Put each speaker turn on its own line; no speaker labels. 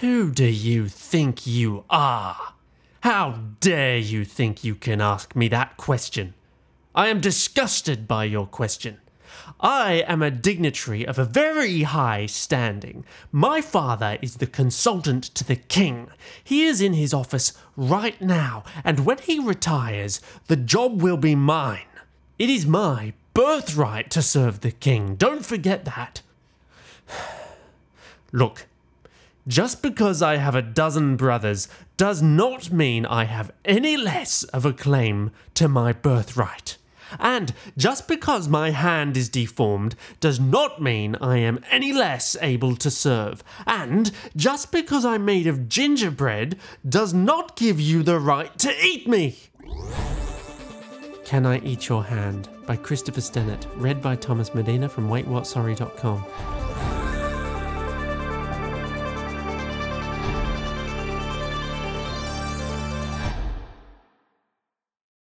Who do you think you are? How dare you think you can ask me that question? I am disgusted by your question. I am a dignitary of a very high standing. My father is the consultant to the king. He is in his office right now, and when he retires, the job will be mine. It is my birthright to serve the king. Don't forget that. Look, just because I have a dozen brothers does not mean I have any less of a claim to my birthright. And just because my hand is deformed does not mean I am any less able to serve. And just because I'm made of gingerbread does not give you the right to eat me. Can I Eat Your Hand by Christopher Stennett, read by Thomas Medina from WaitWhatSorry.com.